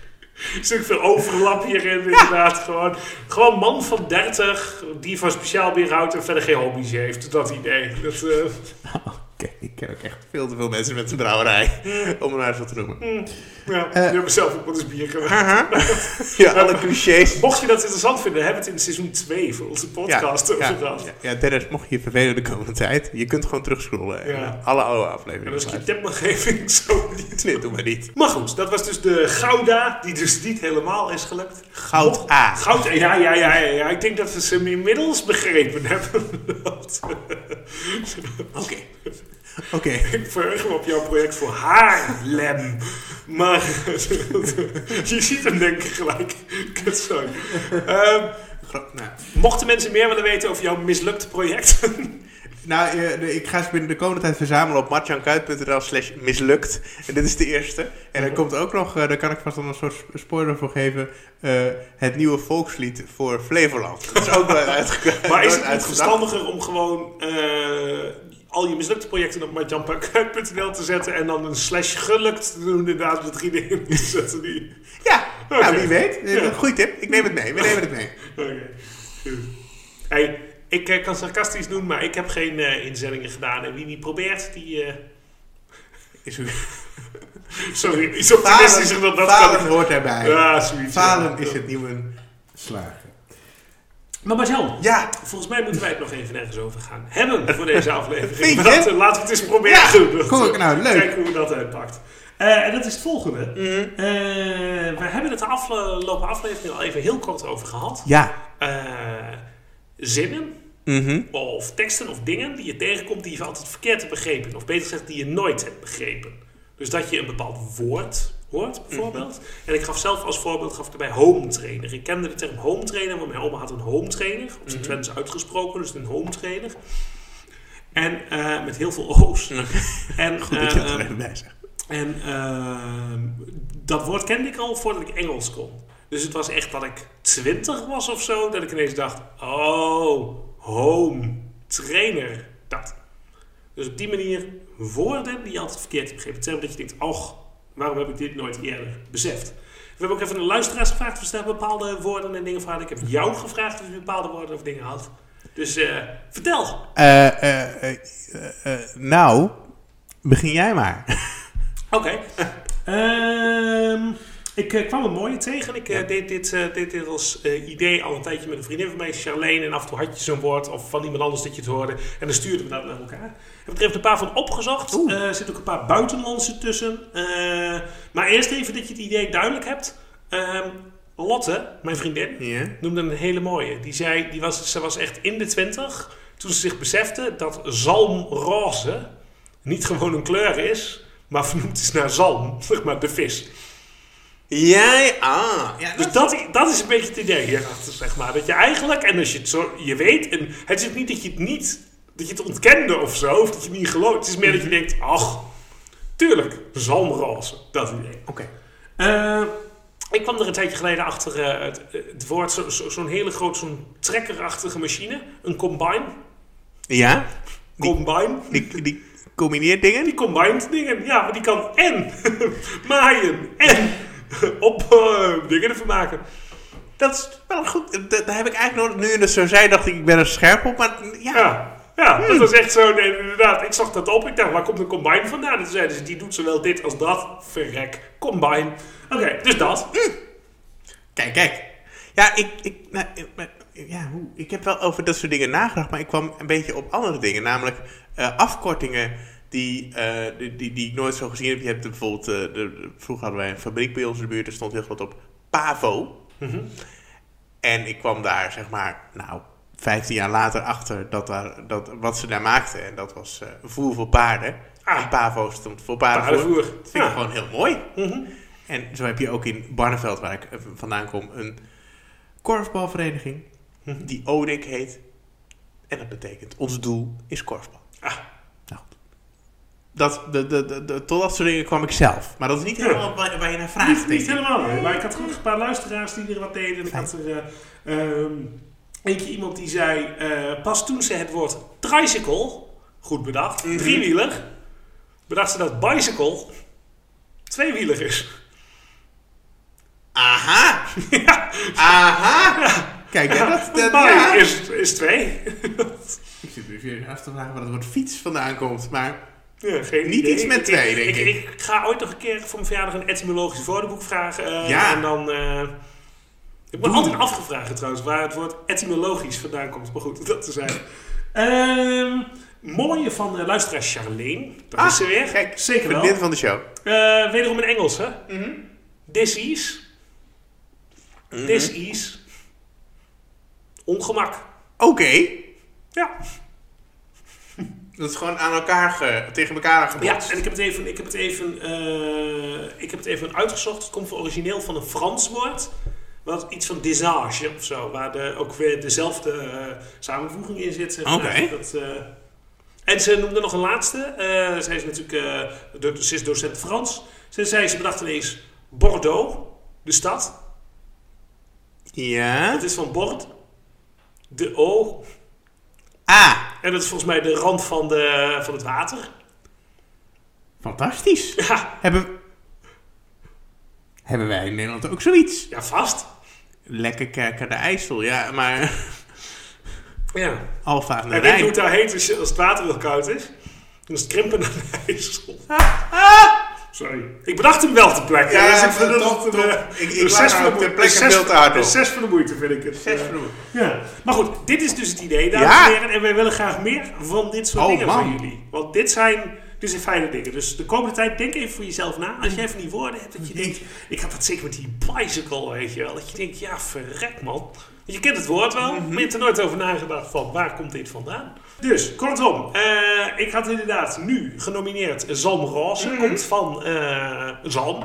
Zit veel overlap hierin, inderdaad. Gewoon, gewoon man van 30 die van speciaal bier houdt en verder geen hobby's heeft. Dat idee. Dat, Oké, ik ken ook echt veel te veel mensen met een brouwerij. om maar zo te noemen. ja, Eh. die hebben zelf ook wel eens bier gemaakt. Haha. ja, alle clichés. Mocht je dat interessant vinden, hebben we het in seizoen 2 van onze podcast ja, over ja, gehad. ja, ja, Dennis, mocht je je vervelen de komende tijd, je kunt gewoon terugscrollen. en Ja. alle oude En afleveringen. als ik je ik zo niet. Nee, doe maar niet. Maar goed, dat was dus de Gouda, die dus niet helemaal is gelukt. Goud A. Goud, ja, ja, ja, ja, ja. Ik denk dat we ze inmiddels begrepen hebben. Oké. Oké. Ik verheug me op jouw project voor Haarlem. Maar je ziet hem denk ik gelijk. Kutzooi. Ehm Nou, mochten mensen meer willen weten over jouw mislukte project... nou eh, ik ga ze binnen de komende tijd verzamelen op matjankuit.nl slash mislukt. En dit is de eerste. En er komt ook nog, eh, daar kan ik vast al een soort sp- spoiler voor geven, eh, het nieuwe volkslied voor Flevoland. Dat is ook wel uitgekomen. maar is het niet verstandiger om gewoon al je mislukte projecten op martjanparkuit.nl te zetten... en dan een slash gelukt te doen inderdaad met drie dingen te zetten die... Ja, nou wie weet. Ja. Goeie tip. Ik neem het mee. We nemen het mee. Oké. Hey, ik eh, kan sarcastisch doen, maar ik heb geen eh, inzendingen gedaan. En wie niet probeert, die... eh, Is u... sorry, iets optimistischer dan dat kan falen ik. hoort erbij. Ja, zoiets. Falen ja. is het nieuwe slagen. Maar Marjan, Ja, volgens mij moeten wij het nog even nergens over gaan hebben voor deze aflevering. Dat, laten we het eens proberen Ja, te doen. Eh, nou, leuk. Kijken hoe we dat uitpakt. Eh, en dat is het volgende. Mhm. Eh, we hebben het de afgelopen aflevering al even heel kort over gehad. Ja. Eh, zinnen Mhm. of teksten of dingen die je tegenkomt die je altijd verkeerd hebt begrepen. Of beter gezegd, die je nooit hebt begrepen. Dus dat je een bepaald woord hoort, bijvoorbeeld. En ik gaf zelf als voorbeeld gaf ik erbij home trainer. Ik kende de term home trainer, want mijn oma had een home trainer. Op zijn Twents uitgesproken, dus een home trainer. En eh, met heel veel O's. En, Goed dat je eh, dat er even bij zegt. en ehm, dat woord kende ik al voordat ik Engels kon. Dus het was echt dat ik 20 was of zo, dat ik ineens dacht: oh, home trainer. Dat. Dus op die manier woorden die je altijd verkeerd hebt begrepen. Terwijl dat je denkt: och, waarom heb ik dit nooit eerder beseft? We hebben ook even de luisteraars gevraagd of ze daar bepaalde woorden en dingen van hadden. Ik heb jou gevraagd of je bepaalde woorden of dingen had. Dus eh, vertel. Eh, eh, nou, begin jij maar. Oké. Ehm, ik eh, kwam een mooie tegen. Ik eh, deed, dit, eh, deed dit als idee al een tijdje met een vriendin van mij, Charlene. En af en toe had je zo'n woord of van iemand anders dat je het hoorde. En dan stuurden we dat naar elkaar. Ik heb er even een paar van opgezocht. Er zitten ook een paar buitenlandse tussen. Maar eerst even dat je het idee duidelijk hebt. Ehm, Lotte, mijn vriendin, noemde een hele mooie. Die zei, die was, ze was echt in de twintig toen ze zich besefte dat zalmroze niet gewoon een kleur is, maar vernoemd is naar zalm, zeg maar de vis. Jij, ah. Ja, Dus dat, dat is een beetje het idee hierachter, zeg maar. Dat je eigenlijk, en als je het zo, je weet, en het is niet dat je het niet, dat je het ontkende of zo, of dat je het niet gelooft. Het is meer dat je denkt, ach, tuurlijk, zalmroze, dat idee. Oké. Eh, ik kwam er een tijdje geleden achter eh, het, het woord, zo- zo- zo'n hele groot, zo'n trekkerachtige machine, een combine. Ja? Die, Combine. die, die combineert dingen? Die combined dingen, ja, maar die kan en maaien en op eh, dingen ervan maken. Dat is wel goed. Dat, dat heb ik eigenlijk nooit. Nu je zo zei, dacht ik, ik ben er scherp op. Maar ja. Ja, ja dat was echt zo, nee, inderdaad. Ik zag dat op, ik dacht, waar komt een combine vandaan? En toen zeiden ze, die doet zowel dit als dat. Verrek, combine. Oké, dus dat. Kijk, kijk. Ja, ik, ik, nou, ik- ja, hoe, ik heb wel over dat soort dingen nagedacht, maar ik kwam een beetje op andere dingen. Namelijk eh, afkortingen die, eh, die, die, die ik nooit zo gezien heb. Je hebt bijvoorbeeld, eh, de, de- vroeger hadden wij een fabriek bij ons in de buurt, er stond heel groot op PAVO. Mhm. En ik kwam daar, zeg maar, nou, 15 jaar later achter dat daar, dat, wat ze daar maakten. En dat was eh, voer voor paarden. Ah. En PAVO stond voor paardenvoer. Dat vind ik Ja. gewoon heel mooi. Mhm. En zo heb je ook in Barneveld, waar ik vandaan kom, een korfbalvereniging Mhm. die ODIC heet. En dat betekent, ons doel is korfbal. Ah. Dat, de, de, de, de- tot dat soort dingen kwam ik zelf. Maar dat is niet helemaal waar, waar je naar vraagt. Niet, niet helemaal, nee. maar ik had gelukkig een paar luisteraars die er wat deden. En ik had er eh, ehm, eentje iemand die zei, eh, pas toen ze het woord tricycle, goed bedacht, driewieler, bedacht ze dat bicycle tweewieler is. Aha! ja, Aha! Kijk, ja, dat, dat, bi ja. is, is twee. Ik zit nu weer af te vragen waar het woord fiets vandaan komt, maar... Ja, geen Niet idee. iets met twee, denk ik, ik. ik. ga ooit nog een keer voor mijn verjaardag een etymologisch woordenboek vragen. eh, Ja. En dan... eh, ik ben Doe. altijd afgevraagd trouwens waar het woord etymologisch vandaan komt. Maar goed, dat te zijn. Ehm mooie van uh, luisteraar Charlene. Daar is ze weer. Ah, Kijk, Zeker wel. vriendin van de show. Eh, wederom in Engels, hè? Disease. This is ongemak. Oké. Ja. Dat is gewoon aan elkaar ge- tegen elkaar Ja, gebotst. en ik heb het even, ik heb het even, eh, ik heb het even uitgezocht. Het komt van origineel van een Frans woord. Wat iets van désage of zo. Waar de, ook weer dezelfde eh, samenvoeging in zit. Oké. Dat, eh, en ze noemde nog een laatste. Zij is natuurlijk do- ze is docent Frans. Ze zei, ze bedacht ineens Bordeaux, de stad. Ja. Het is van Bord, de O. Ah, En dat is volgens mij de rand van, de, van het water. fantastisch. Ja, Hebben, hebben wij in Nederland ook zoiets? ja vast. Lekker kerk aan de IJssel, ja, maar Ja. Alfa aan de je hoe Rijn. het daar heet als, het water heel koud is? Dan is het krimpen naar de IJssel. Sorry. Ik bedacht hem wel te plekken. Ja, dus ik vind dat het, eh, Ik- ik een laat zes voor de de moeite- zes- voor de moeite vind ik het. Zes eh. vroeg. Ja. Maar goed, dit is dus het idee, dames Ja. en heren. En wij willen graag meer van dit soort Oh, dingen man. van jullie. Want dit zijn, dit zijn fijne dingen. Dus de komende tijd, denk even voor jezelf na. Als jij van die woorden hebt dat je denkt... Ik had dat zeker met die bicycle, weet je wel. Dat je denkt, ja, verrek man. Want je kent het woord wel, maar je hebt er nooit over nagedacht van waar komt dit vandaan. Dus, kortom, eh, ik had inderdaad nu genomineerd Zalm Roze. Komt van eh, Zalm.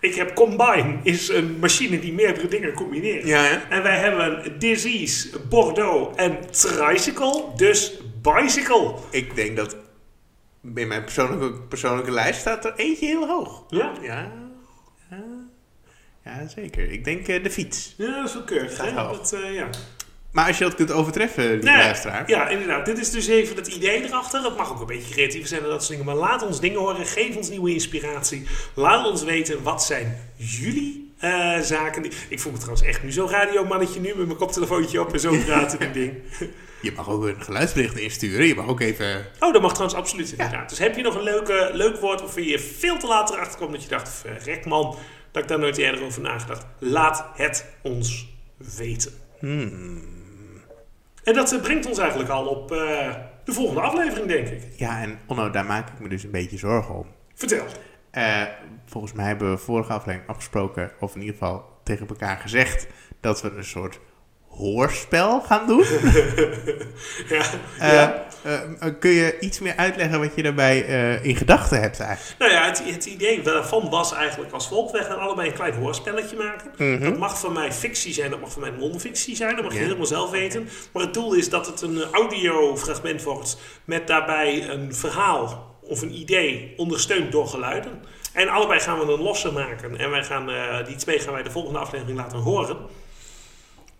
Ik heb Combine, is een machine die meerdere dingen combineert. Ja, ja. En wij hebben Disease, Bordeaux en Tricycle, dus Bicycle. Ik denk dat in mijn persoonlijke, persoonlijke lijst staat er eentje heel hoog. Ja, Ja, ja, ja zeker. Ik denk eh, de fiets. ja dat is wel keurig. Gaat hoog. Dat, ja. Maar als je dat kunt overtreffen, die Nee, luisteraar. Ja, inderdaad. Dit is dus even het idee erachter. Het mag ook een beetje creatief zijn en dat soort dingen. Maar laat ons dingen horen. Geef ons nieuwe inspiratie. Laat ons weten wat zijn jullie eh, zaken. Die... Ik voel me trouwens echt nu zo'n radiomannetje nu met mijn koptelefoontje op en zo praten en ding. Je mag ook een geluidsbericht insturen. Je mag ook even... Oh, dat mag trouwens absoluut inderdaad. Dus heb je nog een leuke, leuk woord waarvan je veel te laat erachter komt dat je dacht, verrek man, dat ik daar nooit eerder over nagedacht. Laat het ons weten. En dat eh, brengt ons eigenlijk al op eh, de volgende aflevering, denk ik. Ja, en Onno, daar maak ik me dus een beetje zorgen om. Vertel. Eh, volgens mij hebben we vorige aflevering afgesproken, of in ieder geval tegen elkaar gezegd, dat we een soort hoorspel gaan doen. Ja, Eh, ja. eh, eh, kun je iets meer uitleggen wat je daarbij in gedachten hebt eigenlijk? Nou ja, het, het idee daarvan was eigenlijk als volgt. Wij gaan allebei een klein hoorspelletje maken. Dat mag van mij fictie zijn, dat mag van mij non-fictie zijn. Dat mag je helemaal zelf weten. Maar het doel is dat het een audiofragment wordt met daarbij een verhaal of een idee ondersteund door geluiden. En allebei gaan we een losse maken. En wij gaan, die twee gaan wij de volgende aflevering laten horen.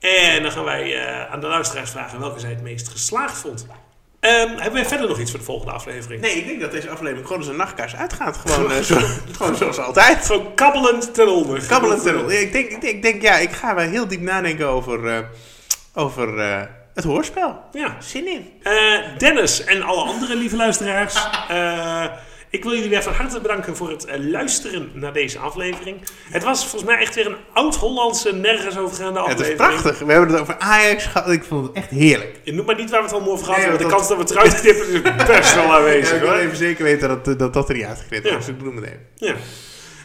En dan gaan wij eh, aan de luisteraars vragen welke zij het meest geslaagd vond. Ehm, hebben wij verder nog iets voor de volgende aflevering? Nee, ik denk dat deze aflevering gewoon als een nachtkaars uitgaat. Gewoon, eh, zo, gewoon zoals altijd. Zo kabbelend ten onder. Kabbelend Dat, en eh, al. Ik denk, ik, denk, ik denk, ja, ik ga wel heel diep nadenken over, eh, over eh, het hoorspel. Ja. Zin in. Eh, Dennis en alle andere lieve luisteraars. eh, ik wil jullie weer van harte bedanken voor het eh, luisteren naar deze aflevering. Het was volgens mij echt weer een oud-Hollandse, nergens overgaande Het aflevering. is prachtig. We hebben het over Ajax gehad. Ik vond het echt heerlijk. Je noemt maar niet waar we het allemaal over gehad Nee, hebben. De kans dat we het eruit knippen is best wel Ja, aanwezig. ik wil even zeker weten dat dat, dat er niet uitgeknipt Ja. wordt. Dus ik bedoel het even. Ja.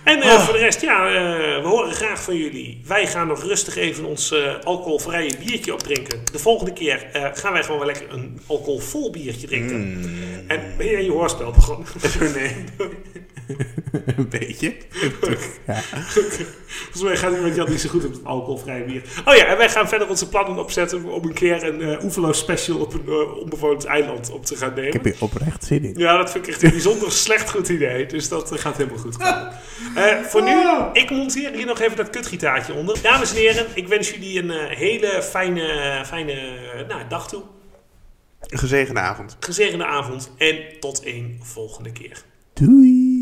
En eh, Oh. voor de rest, ja, eh, we horen graag van jullie. Wij gaan nog rustig even ons eh, alcoholvrije biertje opdrinken. De volgende keer gaan wij gewoon wel lekker een alcoholvol biertje drinken. Mm. En ben je aan je hoorspel begonnen? nee. een beetje. ja. Volgens mij gaat iemand Jan niet zo goed op het alcoholvrije bier. Oh ja, en wij gaan verder onze plannen opzetten om een keer een uh, oeverloos special op een uh, onbewoond eiland op te gaan nemen. Ik heb hier oprecht zin in. Ja, dat vind ik echt een bijzonder slecht goed idee. Dus dat uh, gaat helemaal goed komen. Uh, voor nu, ik monteer hier nog even dat kutgitaartje onder. Dames en heren, ik wens jullie een hele fijne, fijne nou, dag toe. Een gezegende avond. Gezegende avond en tot een volgende keer. Doei.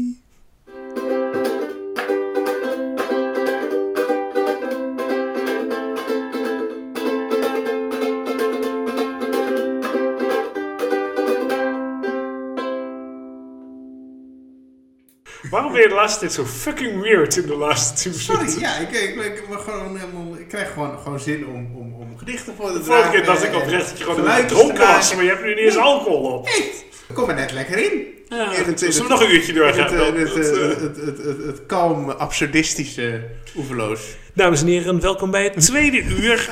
Je de laatste tijd zo fucking weird in de laatste 10 minuten? Sorry, ja, ik, ik, ik, ik, gewoon, helemaal, ik krijg gewoon, gewoon zin om, om, om gedichten voor te De vorige keer dacht ik oprecht dat je gewoon dronken was, maar je hebt nu niet eens alcohol op. Echt? Kom er net lekker in. Ja, zullen we het- nog een uurtje doorgaan? eh, Dat, eh, eh, het, het, het, het kalm absurdistische oeverloos. Dames en heren, welkom bij het tweede uur